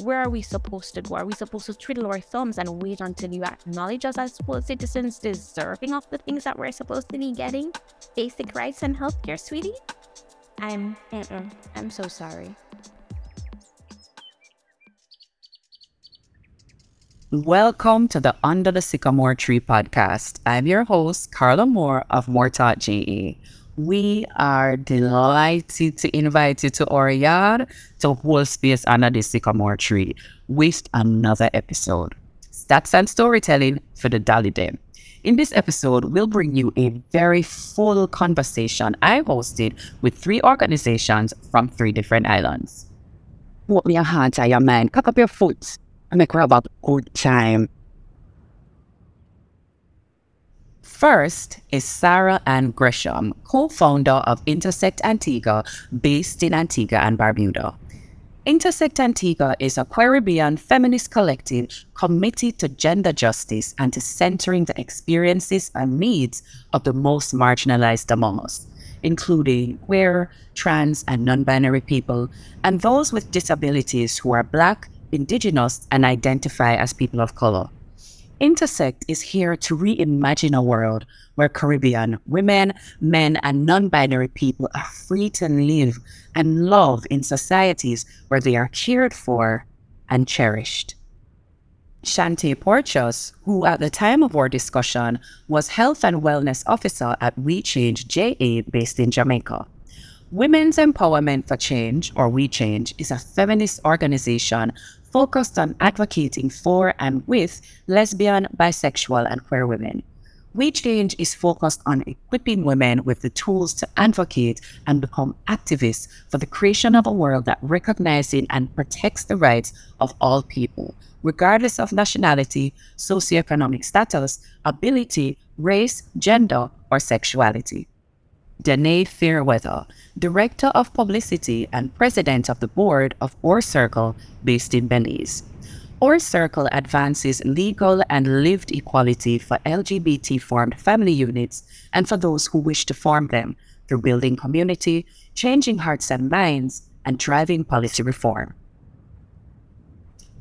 where are we supposed to go? Are we supposed to twiddle our thumbs and wait until you acknowledge us as full citizens deserving of the things that we're supposed to be getting? Basic rights and healthcare, sweetie? I'm, I'm so sorry. Welcome to the Under the Sycamore Tree podcast. I'm your host, Carla Moore of Mortot JE. We are delighted to invite you to our yard to hold space under the sycamore tree with another episode. Stats and storytelling for the Dolly dem. In this episode, we'll bring you a very full conversation I hosted with three organizations from three different islands. Put your hands on your mind, cock up your foot, and make a good time. First is Sarah Ann Gresham, co founder of Intersect Antigua, based in Antigua and Barbuda. Intersect Antigua is a Queeribean feminist collective committed to gender justice and to centering the experiences and needs of the most marginalized among us, including queer, trans, and non binary people, and those with disabilities who are Black, Indigenous, and identify as people of color. Intersect is here to reimagine a world where Caribbean women, men, and non binary people are free to live and love in societies where they are cared for and cherished. Shantae Porteous, who at the time of our discussion was Health and Wellness Officer at We Change JA based in Jamaica. Women's Empowerment for Change, or We Change, is a feminist organization focused on advocating for and with lesbian, bisexual, and queer women. We Change is focused on equipping women with the tools to advocate and become activists for the creation of a world that recognizes and protects the rights of all people, regardless of nationality, socioeconomic status, ability, race, gender, or sexuality. Danae Fairweather, Director of Publicity and President of the Board of Our Circle, based in Belize. Our Circle advances legal and lived equality for LGBT formed family units and for those who wish to form them through building community, changing hearts and minds, and driving policy reform.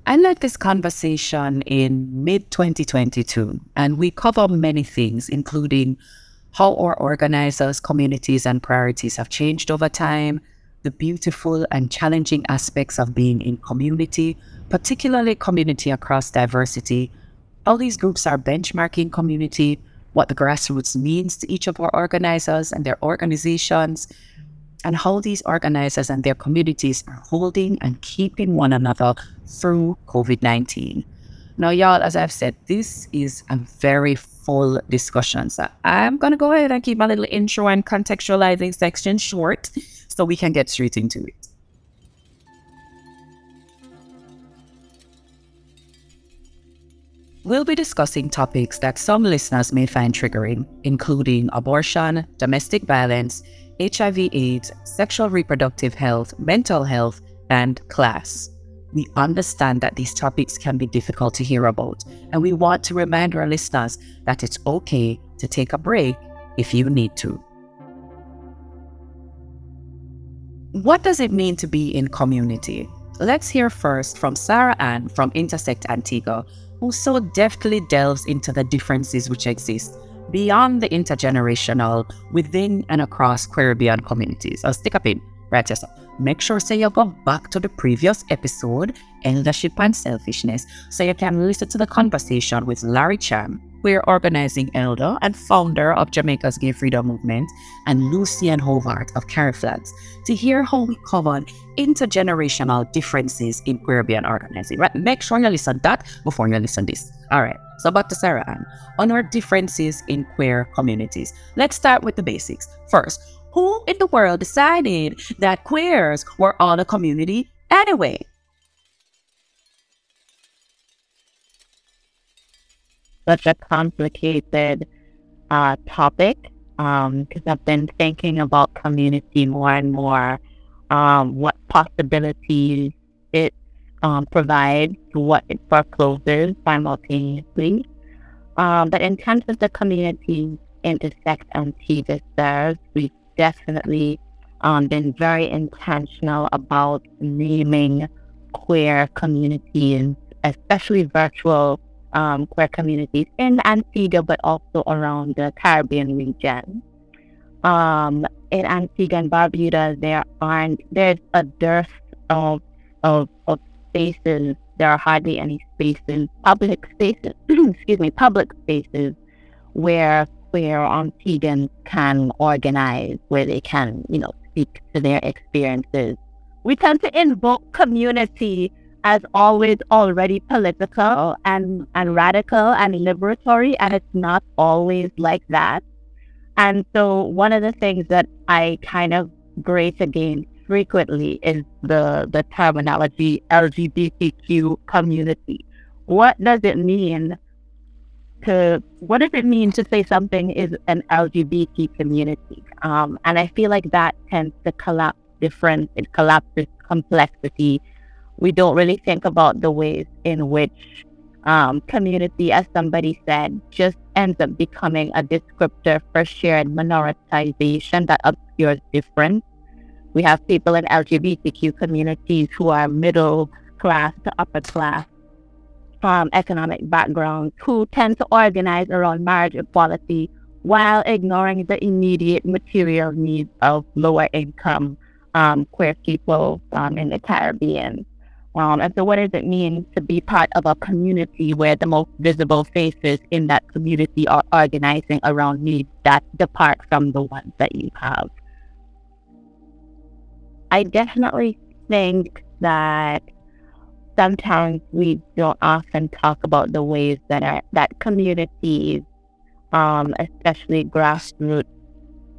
I led this conversation in mid 2022, and we cover many things, including how our organizers, communities, and priorities have changed over time, the beautiful and challenging aspects of being in community, particularly community across diversity, how these groups are benchmarking community, what the grassroots means to each of our organizers and their organizations, and how these organizers and their communities are holding and keeping one another through COVID 19. Now, y'all, as I've said, this is a very full discussion. So I'm going to go ahead and keep my little intro and contextualizing section short so we can get straight into it. We'll be discussing topics that some listeners may find triggering, including abortion, domestic violence, HIV/AIDS, sexual reproductive health, mental health, and class we understand that these topics can be difficult to hear about, and we want to remind our listeners that it's okay to take a break if you need to. What does it mean to be in community? Let's hear first from Sarah Ann from Intersect Antigua, who so deftly delves into the differences which exist beyond the intergenerational within and across Caribbean communities. I'll stick up in right yourself make sure say you go back to the previous episode, Eldership and Selfishness, so you can listen to the conversation with Larry Chang, queer organizing elder and founder of Jamaica's Gay Freedom Movement, and Lucian Hobart of CariFLAGS, to hear how we covered intergenerational differences in Caribbean organizing. Right? Make sure you listen that before you listen this. All right. So back to Sarah Ann on our differences in queer communities. Let's start with the basics. First, who in the world decided that queers were on a community anyway? Such a complicated uh, topic because um, I've been thinking about community more and more, um, what possibilities it um, provides, what it forecloses simultaneously. Um, but in terms of the community Intersect Antigua serves, we definitely um, been very intentional about naming queer communities, especially virtual um, queer communities in Antigua, but also around the Caribbean region. Um, in Antigua and Barbuda, there aren't there's a dearth of of, of spaces. There are hardly any spaces, public spaces, excuse me, public spaces where where Antiguans can organize, where they can, you know, speak to their experiences. We tend to invoke community as always already political and, and radical and liberatory, and it's not always like that. And so one of the things that I kind of grace against frequently is the, the terminology LGBTQ community. What does it mean to what does it mean to say something is an LGBT community? Um, and I feel like that tends to collapse different, it collapses complexity. We don't really think about the ways in which um, community, as somebody said, just ends up becoming a descriptor for shared minoritization that obscures difference. We have people in LGBTQ communities who are middle class to upper class from economic backgrounds who tend to organize around marriage equality while ignoring the immediate material needs of lower income um, queer people um, in the Caribbean. Um, and so, what does it mean to be part of a community where the most visible faces in that community are organizing around needs that depart from the ones that you have? I definitely think that sometimes we don't often talk about the ways that that communities, um, especially grassroots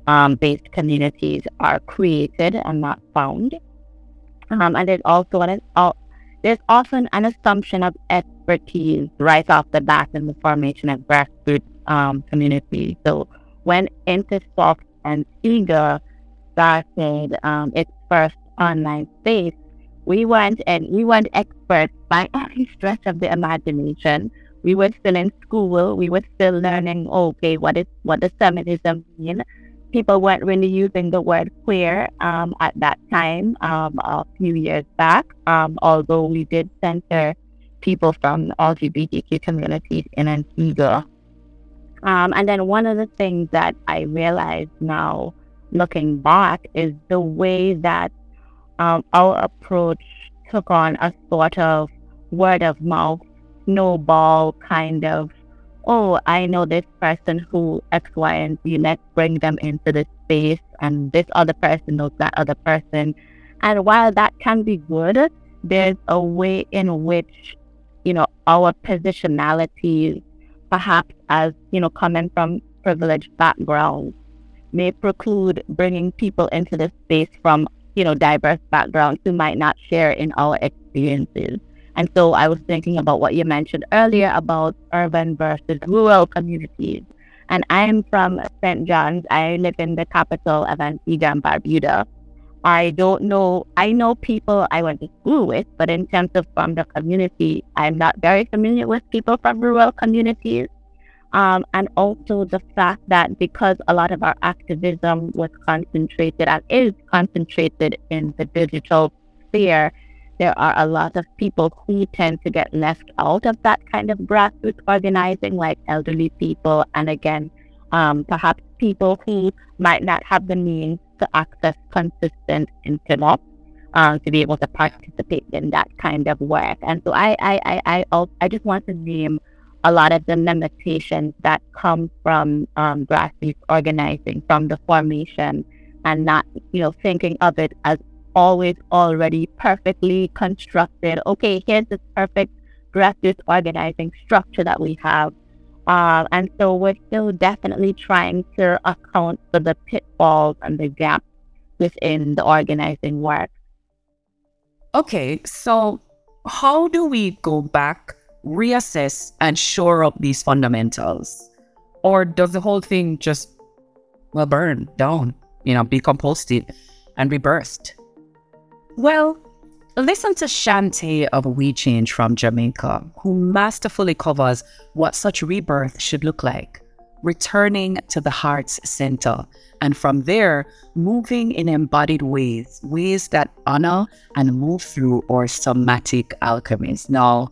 um, based communities, are created and not found. Um, and there's also an, uh, there's often an assumption of expertise right off the bat in the formation of grassroots um, communities. So when Intersoft and SIGA started um, its first online space, we weren't and we weren't experts by any stretch of the imagination. We were still in school. We were still learning. Okay, what is what does feminism mean? People weren't really using the word queer um, at that time, um, a few years back. Um, although we did center people from LGBTQ communities in Antigua. Um, and then one of the things that I realized now, looking back, is the way that um, our approach took on a sort of word of mouth, snowball kind of, oh, I know this person who X, Y, and Z, let's bring them into this space. And this other person knows that other person. And while that can be good, there's a way in which, you know, our positionalities, perhaps as, you know, coming from privileged backgrounds, may preclude bringing people into the space from you know, diverse backgrounds who might not share in our experiences. And so I was thinking about what you mentioned earlier about urban versus rural communities. And I'm from St. John's. I live in the capital of Antigua and Barbuda. I don't know, I know people I went to school with, but in terms of from the community, I'm not very familiar with people from rural communities. Um, and also the fact that because a lot of our activism was concentrated and is concentrated in the digital sphere, there are a lot of people who tend to get left out of that kind of grassroots organizing, like elderly people, and again, um, perhaps people who might not have the means to access consistent internet um, to be able to participate in that kind of work. And so I, I, I, I, I just want to name a lot of the limitations that come from um, grassroots organizing, from the formation, and not, you know, thinking of it as always already perfectly constructed. Okay, here's this perfect grassroots organizing structure that we have. Uh, and so we're still definitely trying to account for the pitfalls and the gaps within the organizing work. Okay, so how do we go back reassess and shore up these fundamentals? Or does the whole thing just, well, burn down, you know, be composted and rebirthed? Well, listen to Shantae of We Change from Jamaica, who masterfully covers what such rebirth should look like. returning to the heart's center. And from there, moving in embodied ways, ways that honor and move through our somatic alchemies. Now,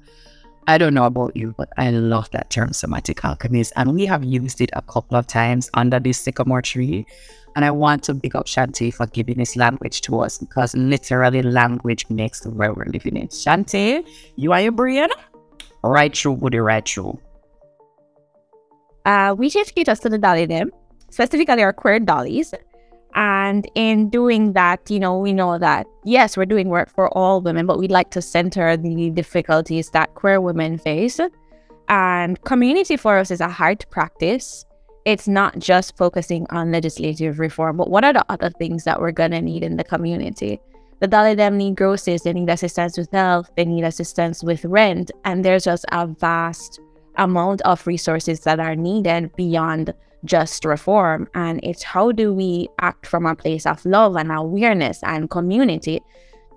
I don't know about you, but I love that term somatic alchemies. And we have used it a couple of times under this sycamore tree. And I want to big up Shantae for giving this language to us because literally language makes the world we're living in. Shantae, you are your brain? Right through, Woody, right through. Uh, we dedicate us to the Dolly them, specifically our queer dollies. And in doing that, you know, we know that yes, we're doing work for all women, but we'd like to center the difficulties that queer women face. And community for us is a hard practice. It's not just focusing on legislative reform, but what are the other things that we're gonna need in the community? The Dolly them need groceries, they need assistance with health, they need assistance with rent, and there's just a vast amount of resources that are needed beyond just reform. And it's how do we act from a place of love and awareness and community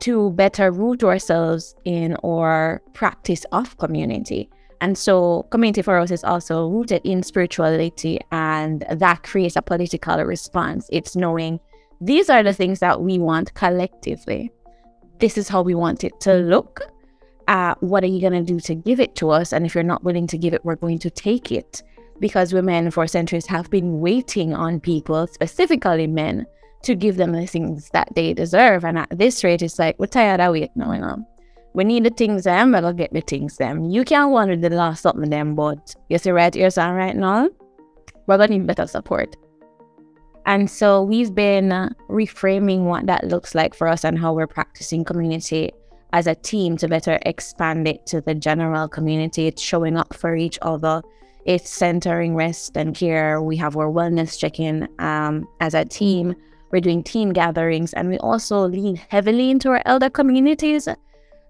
to better root ourselves in our practice of community. And so, community for us is also rooted in spirituality, and that creates a political response. It's knowing these are the things that we want collectively. This is how we want it to look. Uh, what are you going to do to give it to us? And if you're not willing to give it, we're going to take it because women for centuries have been waiting on people, specifically men, to give them the things that they deserve. And at this rate, it's like, we're tired of waiting now, you. We need the things them, we'll get the things them. You can't wonder the last something them, but you see right here, son, right now, we're gonna need better support. And so we've been reframing what that looks like for us and how we're practicing community as a team to better expand it to the general community. It's showing up for each other it's centering rest and care. We have our wellness check-in um, as a team. We're doing team gatherings, and we also lean heavily into our elder communities.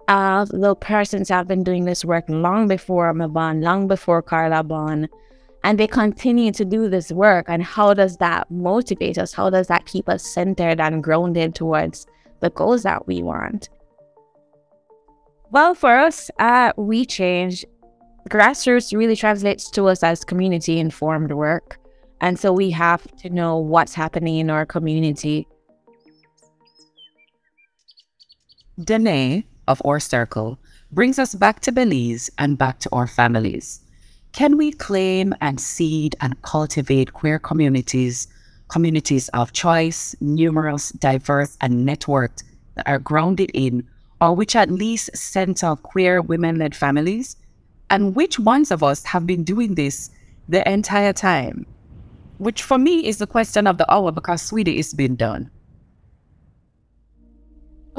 Uh, the persons have been doing this work long before Mabon, long before Carla Bon, and they continue to do this work. And how does that motivate us? How does that keep us centered and grounded towards the goals that we want? Well, for us, uh, we change grassroots really translates to us as community informed work. And so we have to know what's happening in our community. Danae of Our Circle brings us back to Belize and back to our families. Can we claim and seed and cultivate queer communities, communities of choice, numerous, diverse, and networked that are grounded in, or which at least center queer women led families? And which ones of us have been doing this the entire time? Which for me is the question of the hour because, sweetie, it's been done.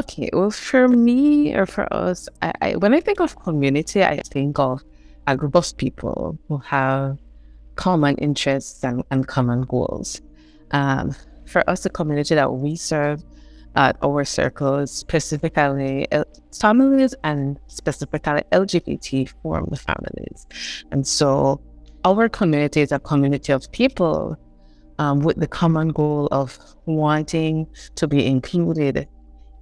Okay, well, for me or for us, I, I, when I think of community, I think of a group of people who have common interests and, and common goals. Um, for us, the community that we serve at our circles, specifically families and specifically LGBT formed families. And so our community is a community of people um, with the common goal of wanting to be included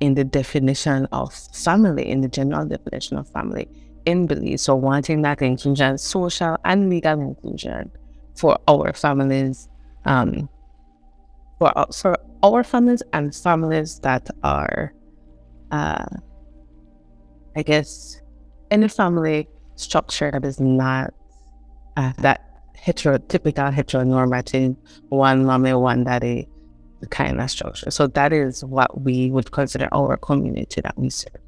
in the definition of family, in the general definition of family in Belize. So wanting that inclusion, social and legal inclusion for our families um, for for our families and families that are, uh, I guess, in a family structure that is not uh, that hetero, typical heteronormative one mommy, one daddy kind of structure. So that is what we would consider our community that we serve.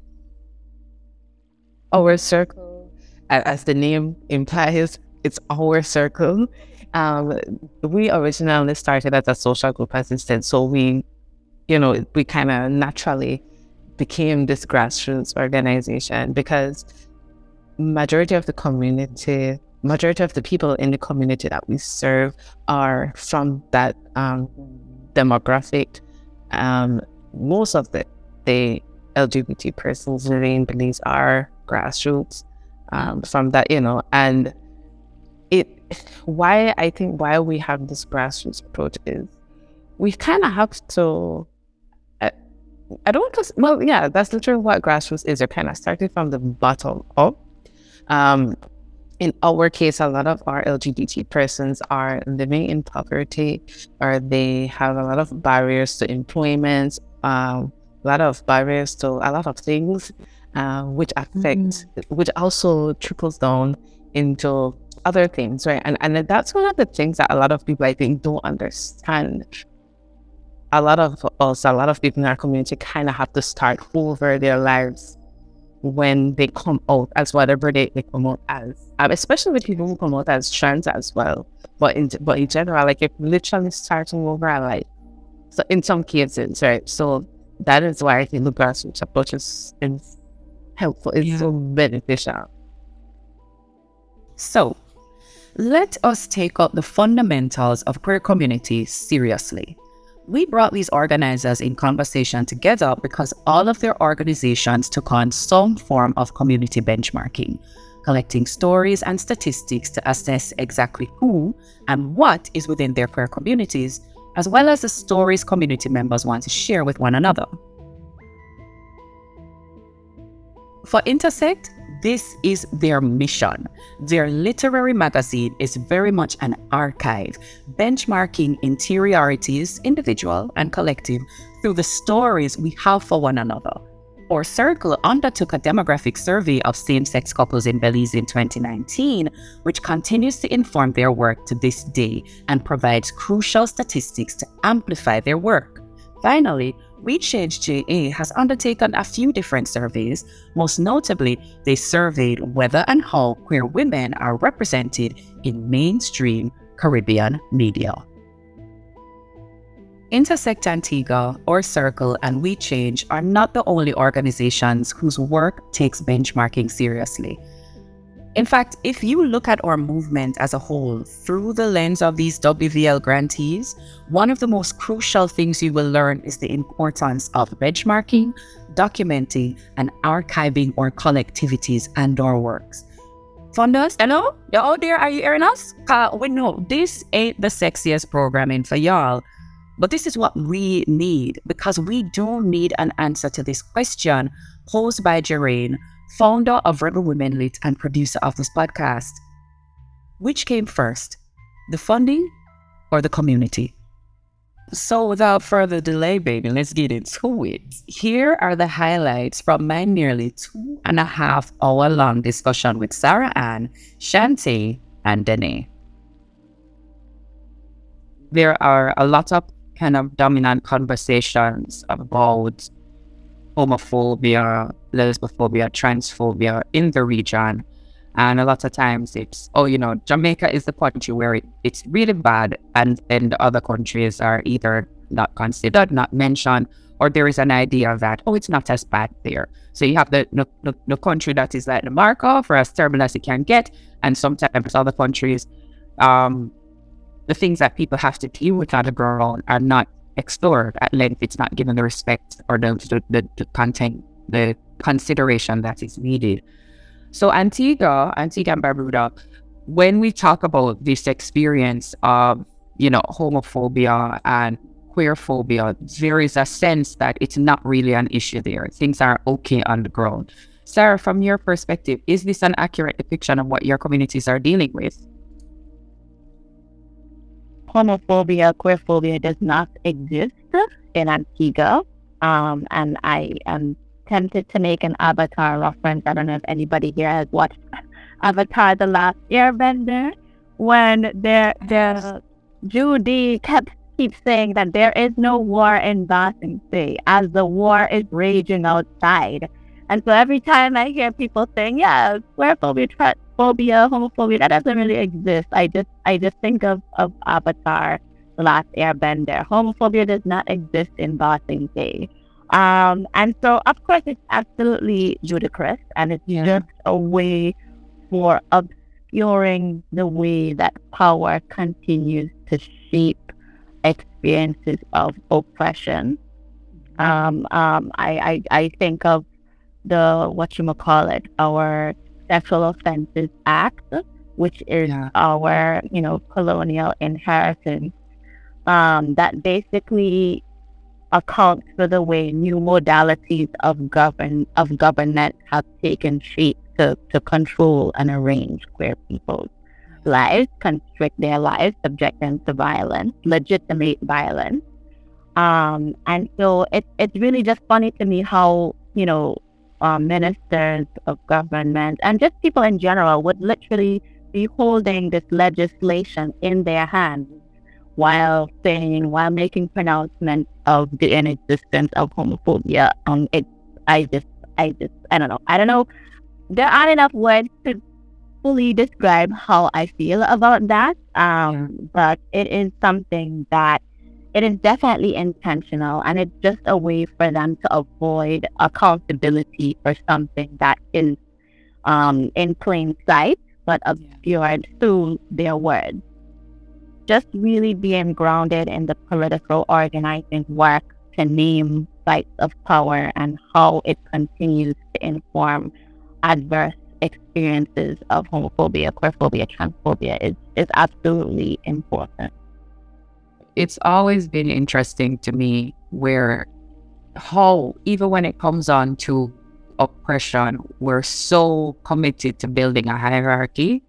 Our circle, as the name implies, it's our circle. Um, we originally started as a social group assistant, so we, you know, we kind of naturally became this grassroots organization because majority of the community, majority of the people in the community that we serve are from that um, demographic. Um, most of the, the LGBT persons living in Belize are grassroots um, from that, you know, and it why I think why we have this grassroots approach is we kind of have to. I, I don't just well, yeah, that's literally what grassroots is. You're kind of starting from the bottom up. Um, in our case, a lot of our LGBT persons are living in poverty or they have a lot of barriers to employment, um, a lot of barriers to a lot of things, uh, which affect, mm-hmm. which also trickles down into other things, right? And and that's one of the things that a lot of people I think don't understand. A lot of us, a lot of people in our community kind of have to start over their lives when they come out as whatever they, they come out as, um, especially with people who come out as trans as well. But in but in general, like if literally starting over our life. So in some cases, right? So that is why I think the grassroots approach is, is helpful. It's yeah. so beneficial. So let us take up the fundamentals of queer community seriously. We brought these organizers in conversation together because all of their organizations took on some form of community benchmarking, collecting stories and statistics to assess exactly who and what is within their queer communities, as well as the stories community members want to share with one another. For Intersect, this is their mission. Their literary magazine is very much an archive, benchmarking interiorities, individual and collective, through the stories we have for one another. Our Circle undertook a demographic survey of same sex couples in Belize in 2019, which continues to inform their work to this day and provides crucial statistics to amplify their work. Finally, JA has undertaken a few different surveys. Most notably, they surveyed whether and how queer women are represented in mainstream Caribbean media. Intersect Antigua, Our Circle, and We Change are not the only organizations whose work takes benchmarking seriously. In fact, if you look at our movement as a whole through the lens of these WVL grantees, one of the most crucial things you will learn is the importance of benchmarking, documenting, and archiving our collectivities and our works. Funders, hello? You're out there? Are you hearing us? Uh, we know this ain't the sexiest programming for y'all, but this is what we need because we do need an answer to this question posed by Jherane founder of Rebel Women Lit and producer of this podcast. Which came first, the funding or the community? So, without further delay, baby, let's get into it. Here are the highlights from my nearly two and a half hour long discussion with Sarah Ann, Shantae, and Danae. There are a lot of kind of dominant conversations about homophobia, lesbophobia, transphobia in the region. And a lot of times it's, oh, you know, Jamaica is the country where it, it's really bad, and then the other countries are either not considered, not mentioned, or there is an idea that, oh, it's not as bad there. So you have the, the, the, the country that is like the marker for as terrible as it can get, and sometimes other countries, um, the things that people have to deal with on the ground are not explored at length. It's not given the respect or the, the, the, content, the consideration that is needed. So Antigua, Antigua and Barbuda, when we talk about this experience of, you know, homophobia and queer phobia, there is a sense that it's not really an issue there. Things are okay on the ground. Sarah, from your perspective, is this an accurate depiction of what your communities are dealing with? Homophobia, queerphobia does not exist in Antigua. Um, and I am tempted to make an Avatar reference. I don't know if anybody here has watched Avatar: The Last Airbender, when there, there, Judy kept keeps saying that there is no war in Ba Sing Se, as the war is raging outside. And so every time I hear people saying, "Yeah, queerphobia, phobia, homophobia, that doesn't really exist. I just I just think of, of Avatar, The Last Airbender. Homophobia does not exist in Sing Se. Um, and so of course it's absolutely ludicrous and it's yeah. just a way for obscuring the way that power continues to shape experiences of oppression. Um, um, I, I, I think of the what you call it, our Sexual Offences Act, which is yeah. our, you know, colonial inheritance, um, that basically accounts for the way new modalities of govern of governance have taken shape to, to control and arrange queer people's lives, constrict their lives, subject them to violence, legitimate violence. Um, and so it, it's really just funny to me how, you know, uh, ministers of government and just people in general would literally be holding this legislation in their hands while saying, while making pronouncements of the inexistence of homophobia. Um, it, I just, I just, I don't know. I don't know. There aren't enough words to fully describe how I feel about that. Um, but it is something that it is definitely intentional and it's just a way for them to avoid accountability for something that is um, in plain sight but obscured yeah. through their words. Just really being grounded in the political organizing work to name sites of power and how it continues to inform adverse experiences of homophobia, queerphobia, transphobia is, is absolutely important. It's always been interesting to me where how even when it comes on to oppression, we're so committed to building a hierarchy.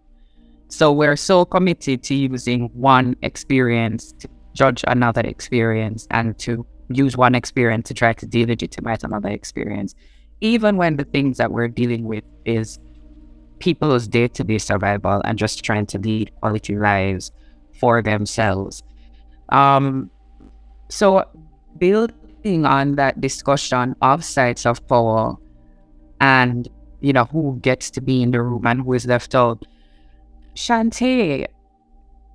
So we're so committed to using one experience to judge another experience and to use one experience to try to delegitimize another experience, even when the things that we're dealing with is people's day to day survival and just trying to lead quality lives for themselves. Um, so, building on that discussion of sites of power and you know who gets to be in the room and who is left out. Shantae,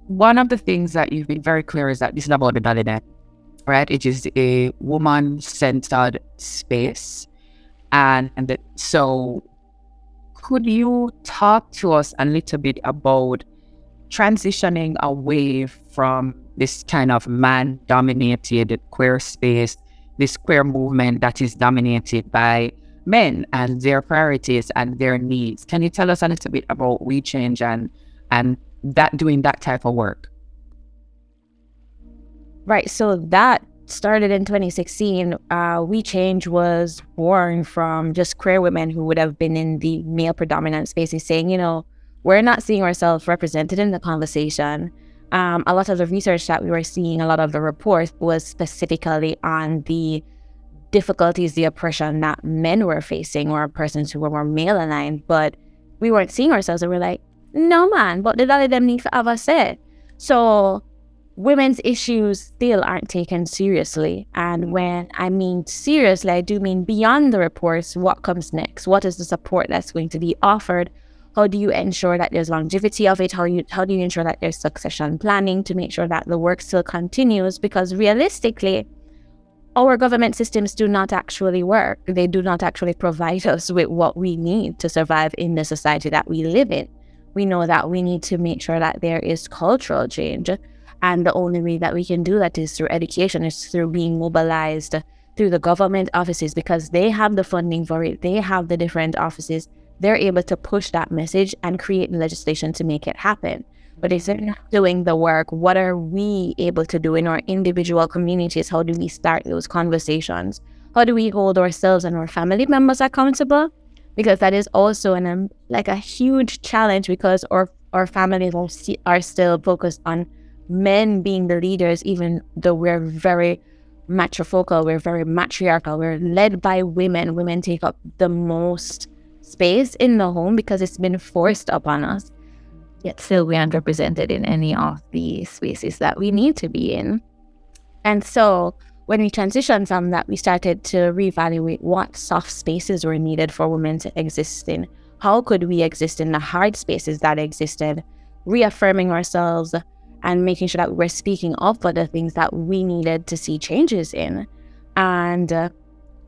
one of the things that you've been very clear is that this is about the Dalinet, right? It is a woman-centered space, and, and so could you talk to us a little bit about transitioning away from this kind of man-dominated queer space, this queer movement that is dominated by men and their priorities and their needs. Can you tell us a little bit about We Change and and that doing that type of work? Right. So that started in 2016. Uh, we Change was born from just queer women who would have been in the male predominant spaces saying, you know, we're not seeing ourselves represented in the conversation. Um, a lot of the research that we were seeing, a lot of the reports was specifically on the difficulties, the oppression that men were facing or persons who were more male aligned, but we weren't seeing ourselves and we're like, no man, but did all of them need to have a say? So women's issues still aren't taken seriously. And when I mean seriously, I do mean beyond the reports, what comes next? What is the support that's going to be offered? How do you ensure that there's longevity of it? How you how do you ensure that there's succession planning to make sure that the work still continues? Because realistically, our government systems do not actually work. They do not actually provide us with what we need to survive in the society that we live in. We know that we need to make sure that there is cultural change. And the only way that we can do that is through education, is through being mobilized through the government offices because they have the funding for it, they have the different offices. They're able to push that message and create legislation to make it happen. But if they're not doing the work, what are we able to do in our individual communities? How do we start those conversations? How do we hold ourselves and our family members accountable? Because that is also an um, like a huge challenge because our our families are, are still focused on men being the leaders, even though we're very matrifocal, we're very matriarchal, we're led by women. Women take up the most space in the home because it's been forced upon us yet still we aren't represented in any of the spaces that we need to be in. And so when we transitioned from that, we started to reevaluate what soft spaces were needed for women to exist in. How could we exist in the hard spaces that existed, reaffirming ourselves and making sure that we were speaking up for the things that we needed to see changes in. And, uh,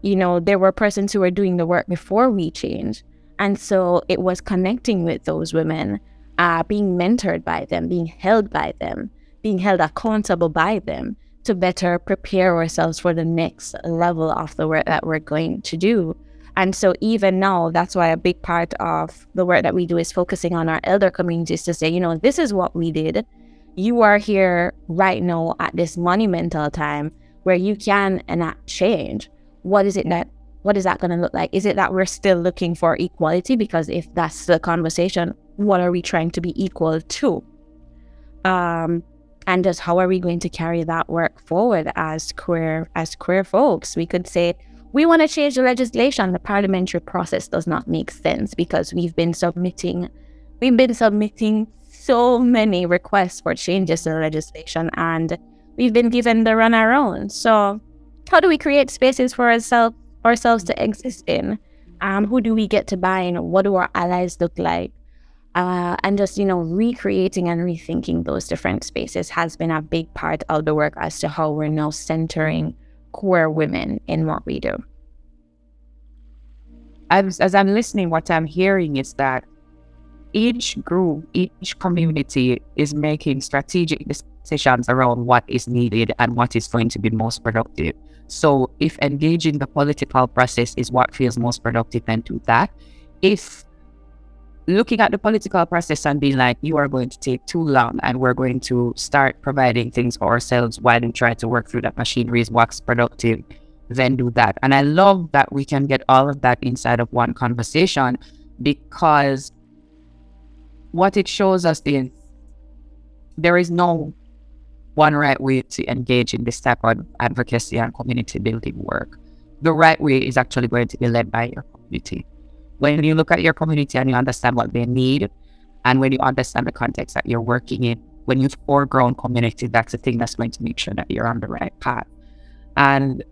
you know, there were persons who were doing the work before we changed. And so it was connecting with those women uh, being mentored by them, being held by them, being held accountable by them to better prepare ourselves for the next level of the work that we're going to do. And so, even now, that's why a big part of the work that we do is focusing on our elder communities to say, you know, this is what we did. You are here right now at this monumental time. where you can enact change, what is it that what is that going to look like? Is it that we're still looking for equality? Because if that's the conversation, what are we trying to be equal to? Um, and just how are we going to carry that work forward as queer as queer folks? We could say we want to change the legislation. The parliamentary process does not make sense because we've been submitting, we've been submitting so many requests for changes to legislation, and we've been given the run around. So, how do we create spaces for ourselves ourselves to exist in? Um, who do we get to buy in? What do our allies look like? Uh, and just you know recreating and rethinking those different spaces has been a big part of the work as to how we're now centering queer women in what we do as, as i'm listening what i'm hearing is that each group each community is making strategic decisions around what is needed and what is going to be most productive so if engaging the political process is what feels most productive then do that if looking at the political process and being like, you are going to take too long and we're going to start providing things for ourselves while we try to work through that machinery is what's productive, then do that. And I love that we can get all of that inside of one conversation because what it shows us is there is no one right way to engage in this type of advocacy and community building work. The right way is actually going to be led by your community when you look at your community and you understand what they need, and when you understand the context that you're working in, when you've foregrown community, that's the thing that's going to make sure that you're on the right path. And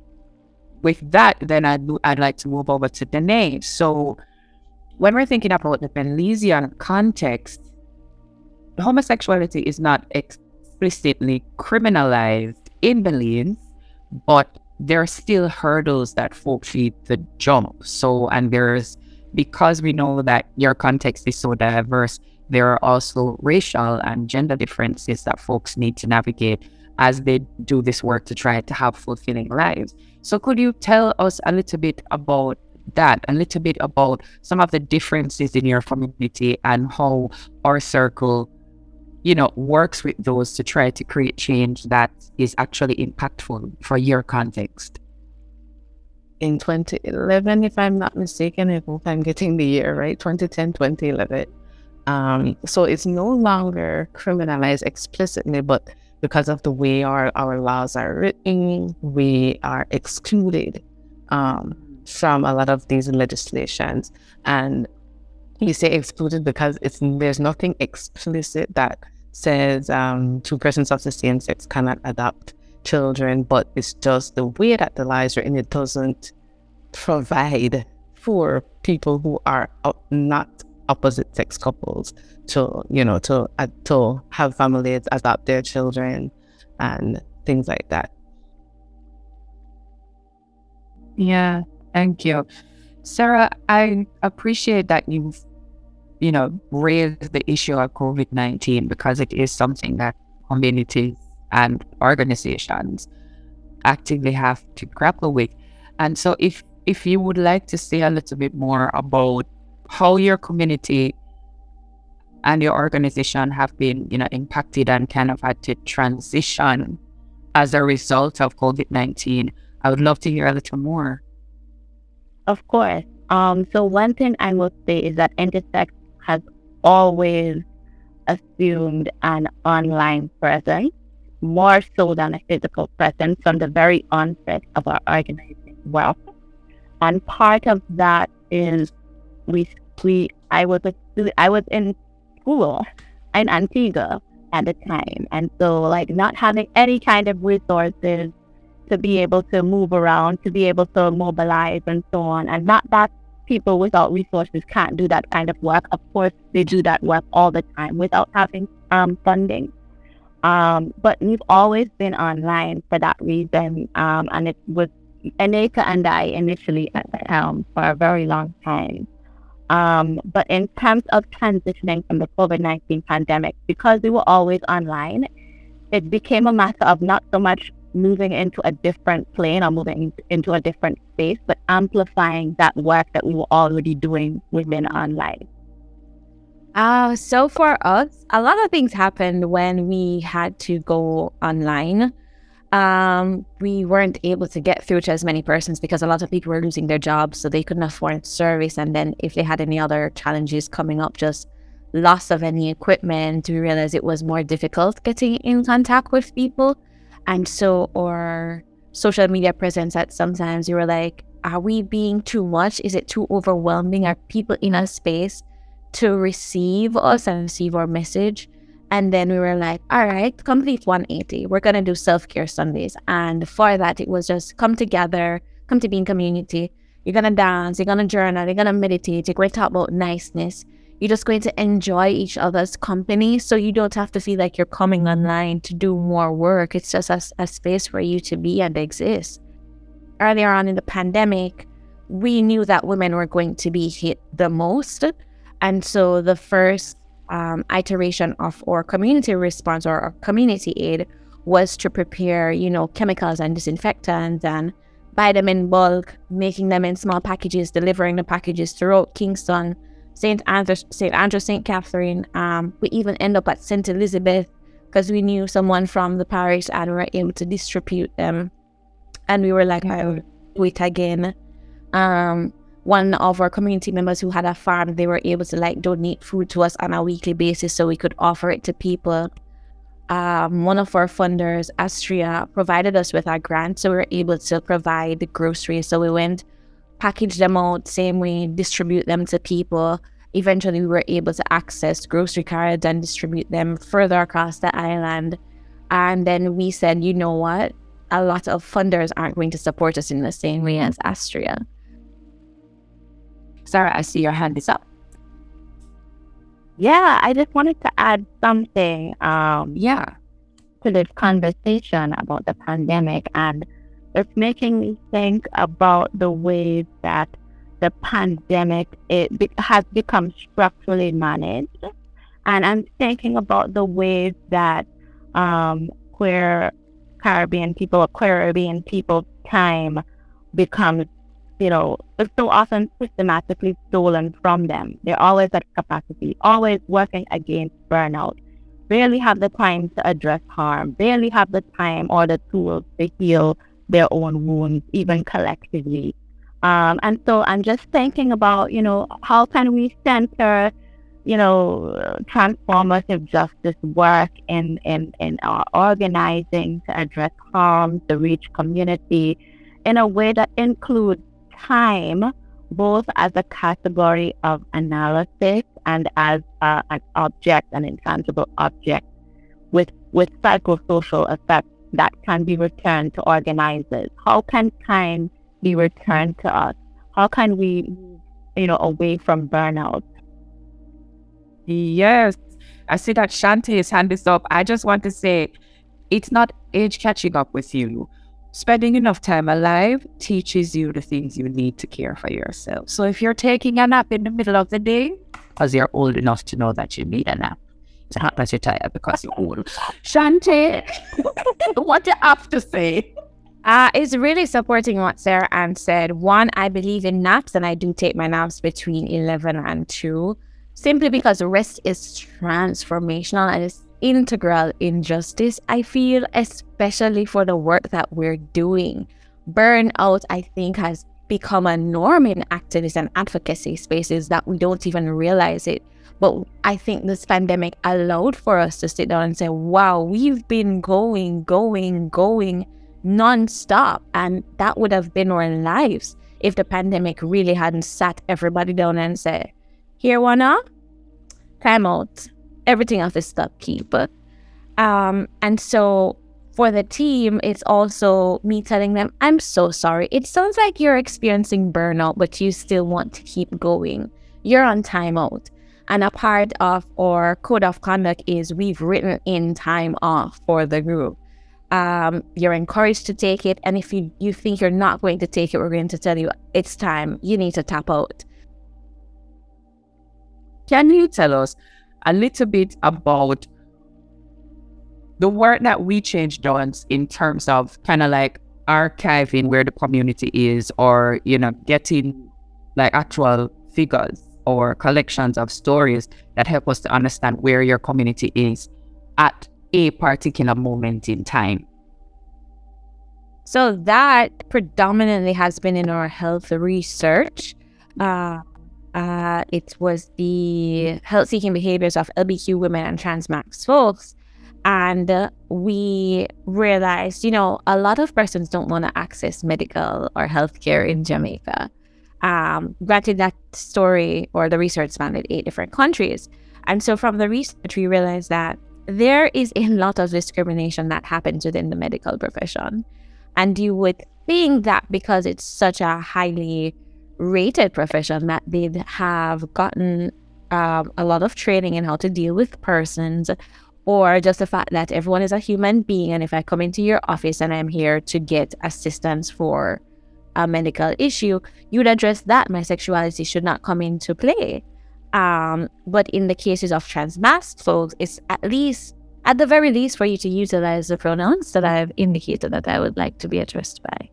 with that, then I'd, I'd like to move over to Danae. So when we're thinking about the Belizean context, homosexuality is not explicitly criminalized in Belize, but there are still hurdles that folks need to jump. So, and there's because we know that your context is so diverse, there are also racial and gender differences that folks need to navigate as they do this work to try to have fulfilling lives. So, could you tell us a little bit about that, a little bit about some of the differences in your community and how our circle, you know, works with those to try to create change that is actually impactful for your context? in 2011, if I'm not mistaken, if I'm getting the year right, 2010, 2011. Um, so it's no longer criminalized explicitly, but because of the way our, our laws are written, we are excluded um, from a lot of these legislations. And you say excluded because it's there's nothing explicit that says um, two persons of the same sex cannot adopt children, but it's just the way that the lies are and it doesn't provide for people who are not opposite sex couples to, you know, to, uh, to have families, adopt their children and things like that. Yeah, thank you. Sarah, I appreciate that you've, you know, raise the issue of COVID 19 because it is something that communities and organizations actively have to grapple with. And so, if if you would like to say a little bit more about how your community and your organization have been, you know, impacted and kind of had to transition as a result of COVID nineteen, I would love to hear a little more. Of course. Um, so one thing I will say is that Intersect has always assumed an online presence more so than a physical presence from the very onset of our organizing wealth. And part of that is we, we I was a I was in school in Antigua at the time. And so like not having any kind of resources to be able to move around, to be able to mobilize and so on. And not that people without resources can't do that kind of work. Of course, they do that work all the time without having um, funding. Um, but we've always been online for that reason. Um, and it was Aneka and I initially at the helm for a very long time. Um, but in terms of transitioning from the COVID 19 pandemic, because we were always online, it became a matter of not so much moving into a different plane or moving into a different space, but amplifying that work that we were already doing within online. Uh, so for us, a lot of things happened when we had to go online. um, we weren't able to get through to as many persons because a lot of people were losing their jobs, so they couldn't afford service. And then if they had any other challenges coming up, just loss of any equipment, we realized it was more difficult getting in contact with people. And so our social media presence at sometimes you were like, are we being too much? Is it too overwhelming? Are people in a space to receive us and receive our message? And then we were like, all right, complete 180. We're going to do self care Sundays. And for that, it was just come together, come to be in community. You're going to dance, you're going to journal, you're going to meditate, you're going to talk about niceness. You're just going to enjoy each other's company. So you don't have to feel like you're coming online to do more work. It's just a, a space for you to be and exist. Earlier on in the pandemic, we knew that women were going to be hit the most. And so the first um, iteration of our community response or our community aid was to prepare, you know, chemicals and disinfectants and buy them in bulk, making them in small packages, delivering the packages throughout Kingston, St. Andrew, St. Andrew, St. Catherine. Um, we even end up at St. Elizabeth because we knew someone from the parish and we were able to distribute them. And we were like, I will do it again. Um, one of our community members who had a farm, they were able to like donate food to us on a weekly basis so we could offer it to people. Um, one of our funders, Astraea, provided us with a grant, so we were able to provide groceries. So we went, package them out, same way, distribute them to people. Eventually, we were able to access grocery cards and distribute them further across the island. And then we said, you know what? A lot of funders aren't going to support us in the same way as Astraea. Sarah, I see your hand is up. Yeah, I just wanted to add something. Um, yeah. To this conversation about the pandemic, and it's making me think about the ways that the pandemic it be- has become structurally managed, and I'm thinking about the ways that um, queer Caribbean people or Caribbean people time becomes you know, it's so often systematically stolen from them. They're always at capacity, always working against burnout, barely have the time to address harm, barely have the time or the tools to heal their own wounds, even collectively. Um, and so I'm just thinking about, you know, how can we center, you know, transformative justice work in, in, in our organizing to address harm, to reach community in a way that includes time both as a category of analysis and as uh, an object, an intangible object with, with psychosocial effects that can be returned to organizers. How can time be returned to us? How can we, you know, away from burnout? Yes. I see that Shantae's hand is up. I just want to say it's not age catching up with you spending enough time alive teaches you the things you need to care for yourself. So if you're taking a nap in the middle of the day, because you're old enough to know that you need a nap, it's that you're tired because you're old. Shantae, what do you have to say? Uh, is really supporting what Sarah Ann said. One, I believe in naps and I do take my naps between 11 and 2, simply because rest is transformational and it's integral in justice, I feel, especially for the work that we're doing. Burnout, I think, has become a norm in activist and advocacy spaces that we don't even realize it. But I think this pandemic allowed for us to sit down and say, wow, we've been going, going, going nonstop. And that would have been our lives if the pandemic really hadn't sat everybody down and said, here, wanna? Time out everything else is stuck keep. Um, and so for the team, it's also me telling them, I'm so sorry. It sounds like you're experiencing burnout, but you still want to keep going. You're on timeout. And a part of our code of conduct is we've written in time off for the group. Um, you're encouraged to take it. And if you, you think you're not going to take it, we're going to tell you it's time. You need to tap out. Can you tell us a little bit about the work that We Change does in terms of kind of like archiving where the community is or, you know, getting like actual figures or collections of stories that help us to understand where your community is at a particular moment in time. So that predominantly has been in our health research. Uh, uh, it was the health seeking behaviors of LBQ women and transmasc folks. And uh, we realized, you know, a lot of persons don't want to access medical or healthcare in Jamaica. Um, granted, that story or the research spanned eight different countries. And so from the research, we realized that there is a lot of discrimination that happens within the medical profession. And you would think that because it's such a highly rated profession, that they'd have gotten um, a lot of training in how to deal with persons, or just the fact that everyone is a human being. And if I come into your office and I'm here to get assistance for a medical issue, you'd address that. My sexuality should not come into play. Um, but in the cases of transmasc folks, it's at least at the very least for you to utilize the pronouns that I've indicated that I would like to be addressed by.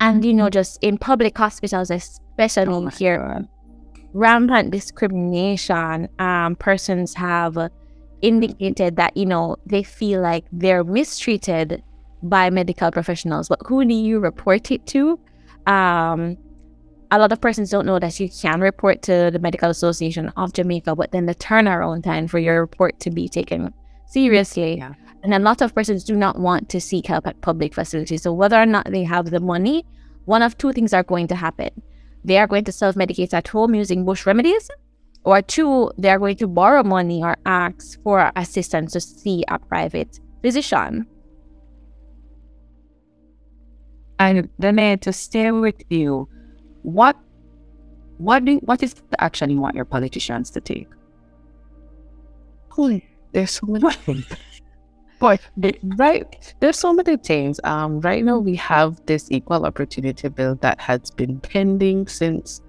And, you know, just in public hospitals, especially oh here, God. rampant discrimination, um, persons have indicated that, you know, they feel like they're mistreated by medical professionals. But who do you report it to? Um, a lot of persons don't know that you can report to the Medical Association of Jamaica, but then the turnaround time for your report to be taken seriously. Yeah. And a lot of persons do not want to seek help at public facilities. So whether or not they have the money, one of two things are going to happen. They are going to self-medicate at home using bush remedies, or two, they are going to borrow money or ask for assistance to see a private physician. And then to stay with you, what what do what is the action you want your politicians to take? Holy there's so many things. Boy, right. There's so many things. Um, right now we have this equal opportunity bill that has been pending since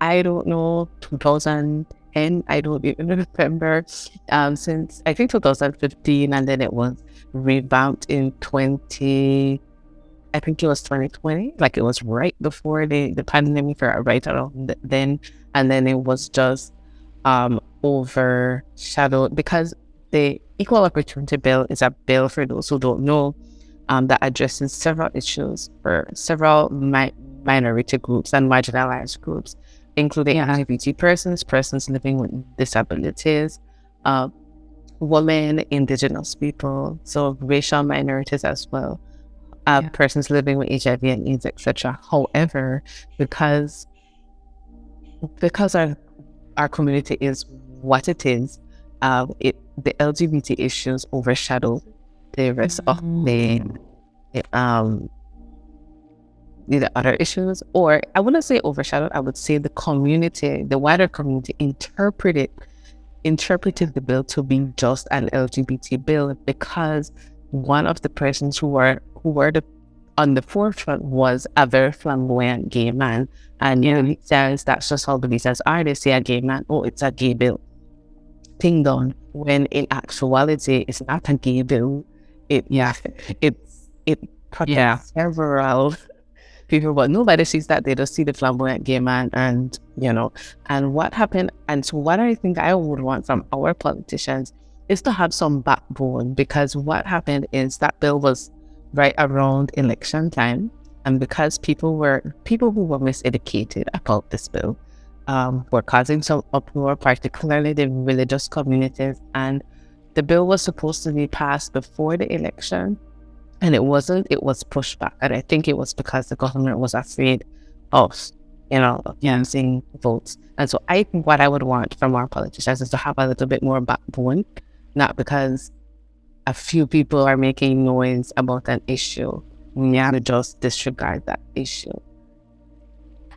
I don't know 2010. I don't even remember. Um, since I think 2015, and then it was revamped in 20. I think it was 2020. Like it was right before the the pandemic, or right around then, and then it was just um overshadowed because the Equal Opportunity Bill is a bill, for those who don't know, um, that addresses several issues for several mi- minority groups and marginalized groups, including LGBT persons, persons living with disabilities, uh, women, indigenous people, so racial minorities as well, uh, yeah. persons living with HIV and AIDS, etc. However, because because our our community is what it is, uh, it, the LGBT issues overshadow the rest mm-hmm. of the, the um the other issues, or I wouldn't say overshadowed. I would say the community, the wider community, interpreted interpreted the bill to be just an LGBT bill because one of the persons who were who were the on the forefront was a very flamboyant gay man, and you know he says that's just how the visas are. They say a gay man, oh, it's a gay bill thing done when in actuality it's not a gay bill. It yeah, it's it protects yeah. several people, but nobody sees that. They just see the flamboyant gay man, and you know, and what happened. And so, what I think I would want from our politicians is to have some backbone, because what happened is that bill was right around election time, and because people were people who were miseducated about this bill um, were causing some uproar, particularly the religious communities. And the bill was supposed to be passed before the election, and it wasn't. It was pushed back, and I think it was because the government was afraid of, you know, using votes. And so I think what I would want from our politicians is to have a little bit more backbone, not because a few people are making noise about an issue. We have to just disregard that issue.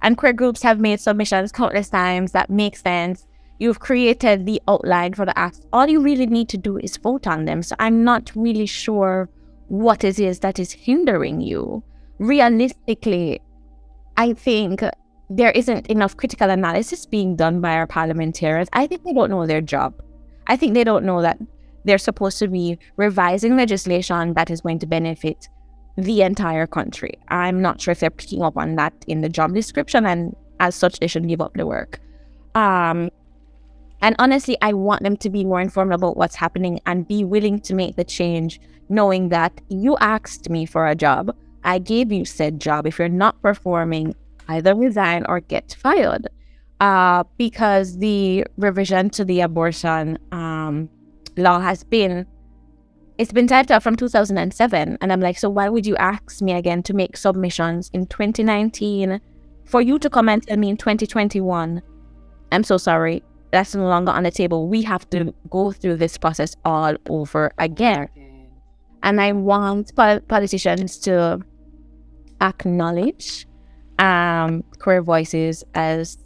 And queer groups have made submissions countless times that make sense. You've created the outline for the act. All you really need to do is vote on them. So I'm not really sure what it is that is hindering you. Realistically, I think there isn't enough critical analysis being done by our parliamentarians. I think they don't know their job. I think they don't know that they're supposed to be revising legislation that is going to benefit the entire country. I'm not sure if they're picking up on that in the job description, and as such, they should give up the work. Um, and honestly, I want them to be more informed about what's happening and be willing to make the change, knowing that you asked me for a job I gave you said job. If you're not performing, either resign or get fired. Uh, because the revision to the abortion um, law has been it's been typed up from 2007 and i'm like so why would you ask me again to make submissions in 2019 for you to come and tell me in 2021 i'm so sorry. That's no longer on the table. We have to go through this process all over again. And i want politicians to acknowledge um, queer voices as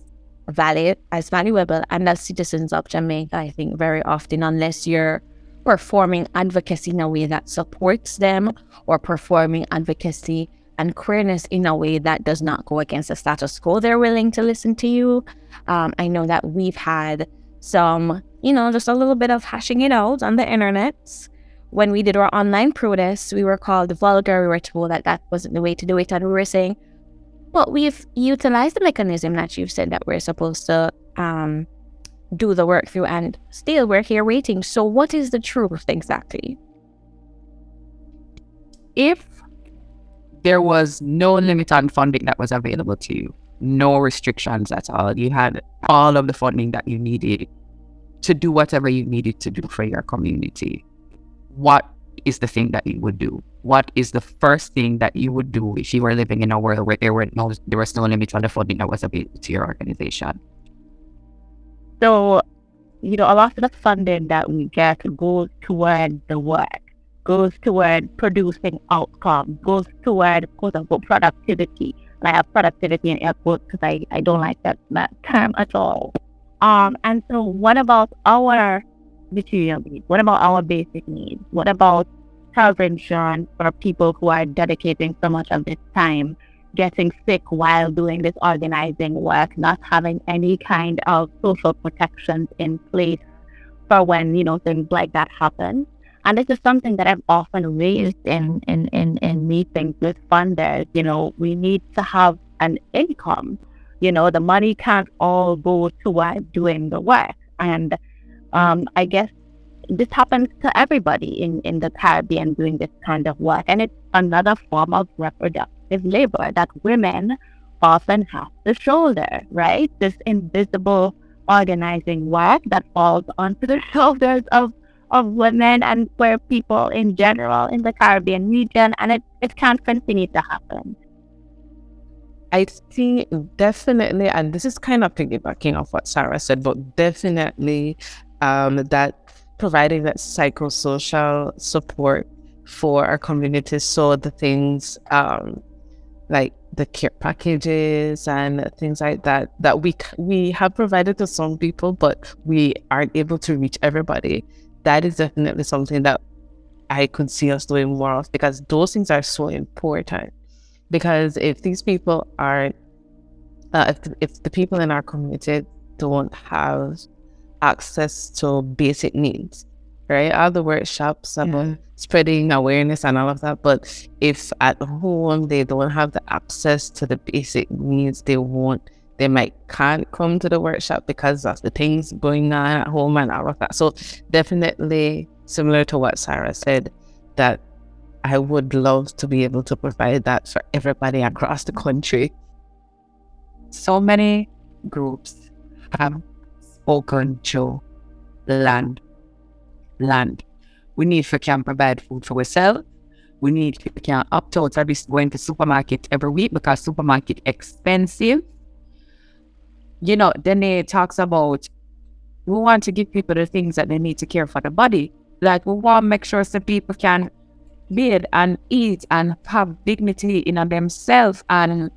valid, as valuable, and as citizens of Jamaica. I think very often, unless you're performing advocacy in a way that supports them or performing advocacy and queerness in a way that does not go against the status quo, they're willing to listen to you. Um, I know that we've had some, you know, just a little bit of hashing it out on the internet. When we did our online protests, we were called vulgar. We were told that that wasn't the way to do it. And we were saying, well, we've utilized the mechanism that you've said that we're supposed to um, do the work through, and still we're here waiting. So, what is the truth exactly? If there was no limit on funding that was available to you, no restrictions at all, you had all of the funding that you needed to do whatever you needed to do for your community, what is the thing that you would do? What is the first thing that you would do if you were living in a world where there were no there was no limit on the funding that was available to your organization? So, you know, a lot of the funding that we get goes toward the work, goes toward producing outcomes, goes toward quote unquote productivity. And I have productivity in air quotes because I, I don't like that, that term at all. Um, and so what about our material needs? What about our basic needs? What about health insurance for people who are dedicating so much of this time getting sick while doing this organizing work, not having any kind of social protections in place for when, you know, things like that happen. And this is something that I've often raised in, in, in, in meetings with funders. You know, we need to have an income. You know, the money can't all go toward doing the work. And um, I guess this happens to everybody in, in the Caribbean doing this kind of work. And it's another form of reproductive labor that women often have to shoulder, right? This invisible organizing work that falls onto the shoulders of, of women and queer people in general in the Caribbean region. And it, it can't continue to happen. I think definitely, and this is kind of piggybacking off what Sarah said, but definitely um, that providing that psychosocial support for our communities. So the things um, like the care packages and things like that that we we have provided to some people, but we aren't able to reach everybody. That is definitely something that I could see us doing more of because those things are so important. Because if these people are, uh, if, if the people in our community don't have access to basic needs, right? All the workshops about yeah. spreading awareness and all of that. But if at home they don't have the access to the basic needs, they won't, they might can't come to the workshop because of the things going on at home and all of that. So definitely similar to what Sarah said, that I would love to be able to provide that for everybody across the country. So many groups have to land. Land. We need for can provide food for ourselves. We need for can opt out of going to supermarket every week because supermarket expensive. You know, then it talks about we want to give people the things that they need to care for the body. Like we want to make sure so people can build and eat and have dignity in themselves and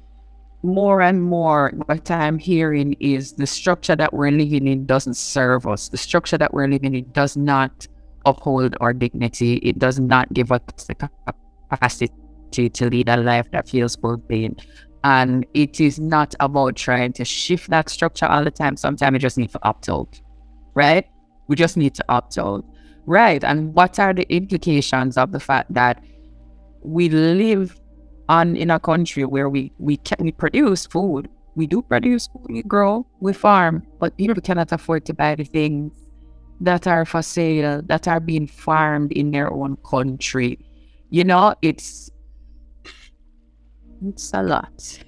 more and more what I'm hearing is the structure that we're living in doesn't serve us. The structure that we're living in does not uphold our dignity. It does not give us the capacity to lead a life that feels fulfilling. And it is not about trying to shift that structure all the time. Sometimes we just need to opt out, right? We just need to opt out, right? And what are the implications of the fact that we live on in a country where we we can we produce food. We do produce food, we grow, we farm, but people cannot afford to buy the things that are for sale, that are being farmed in their own country. You know, it's It's a lot.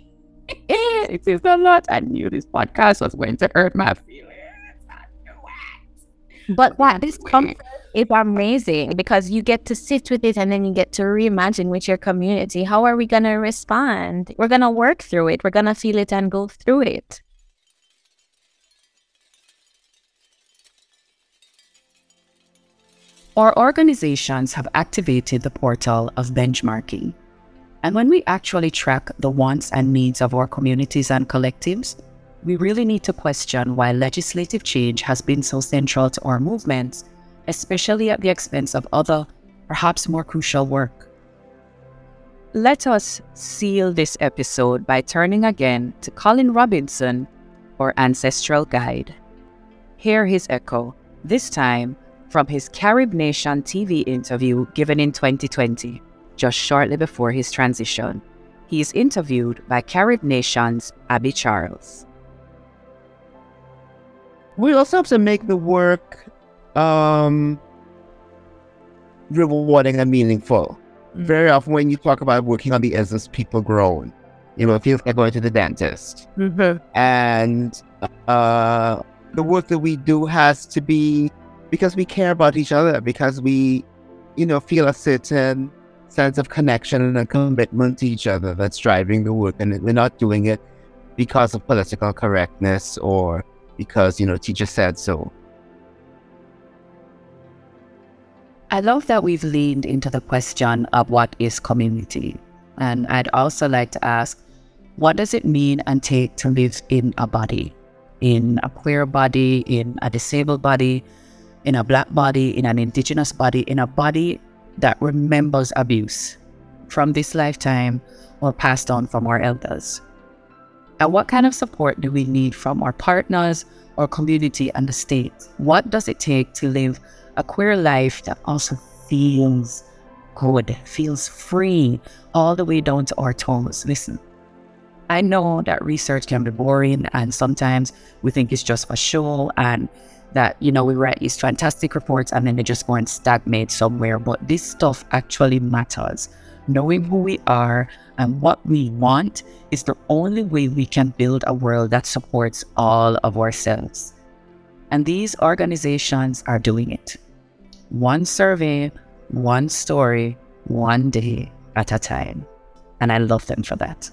it is a lot. I knew this podcast was going to hurt my feelings. But that discomfort is amazing because you get to sit with it and then you get to reimagine with your community. How are we going to respond? We're going to work through it. We're going to feel it and go through it. Our organizations have activated the portal of benchmarking. And when we actually track the wants and needs of our communities and collectives, we really need to question why legislative change has been so central to our movements, especially at the expense of other, perhaps more crucial work. Let us seal this episode by turning again to Colin Robinson, our ancestral guide. Hear his echo, this time from his Carib Nation TV interview given in 2020, just shortly before his transition. He is interviewed by Carib Nation's Abby Charles. We also have to make the work um, rewarding and meaningful. Mm-hmm. Very often, when you talk about working on the essence, people groan. You know, it feels like going to the dentist. Mm-hmm. And uh, the work that we do has to be because we care about each other, because we, you know, feel a certain sense of connection and a commitment to each other that's driving the work. And we're not doing it because of political correctness or because, you know, teacher said so. I love that we've leaned into the question of what is community. And I'd also like to ask, what does it mean and take to live in a body? In a queer body, in a disabled body, in a black body, in an indigenous body, in a body that remembers abuse from this lifetime or passed on from our elders. And what kind of support do we need from our partners, our community, and the state? What does it take to live a queer life that also feels good, feels free, all the way down to our toes? Listen, I know that research can be boring, and sometimes we think it's just a show and that, you know, we write these fantastic reports and then they just go and stagnate somewhere. But this stuff actually matters. Knowing who we are and what we want is the only way we can build a world that supports all of ourselves. And these organizations are doing it. One survey, one story, one day at a time. And I love them for that.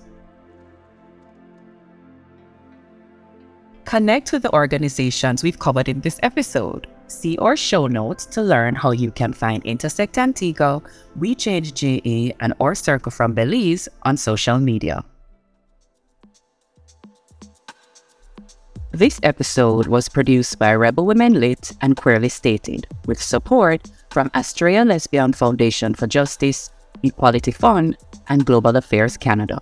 Connect with the organizations we've covered in this episode. See our show notes to learn how you can find Intersect Antigua, We Change JA, and our Circle from Belize on social media. This episode was produced by Rebel Women Lit and Queerly Stated, with support from Astraea Lesbian Foundation for Justice, Equality Fund, and Global Affairs Canada.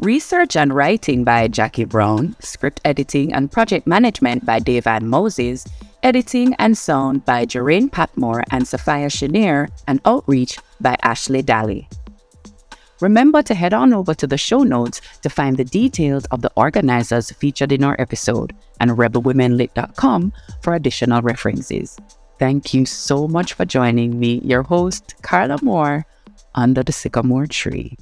Research and writing by Jacqui Brown, script editing and project management by Davan Moses, editing and sound by Jherane Patmore and Sophia Chenier, and outreach by Ashley Daly. Remember to head on over to the show notes to find the details of the organizers featured in our episode and rebelwomenlit.com for additional references. Thank you so much for joining me, your host, Carla Moore, under the sycamore tree.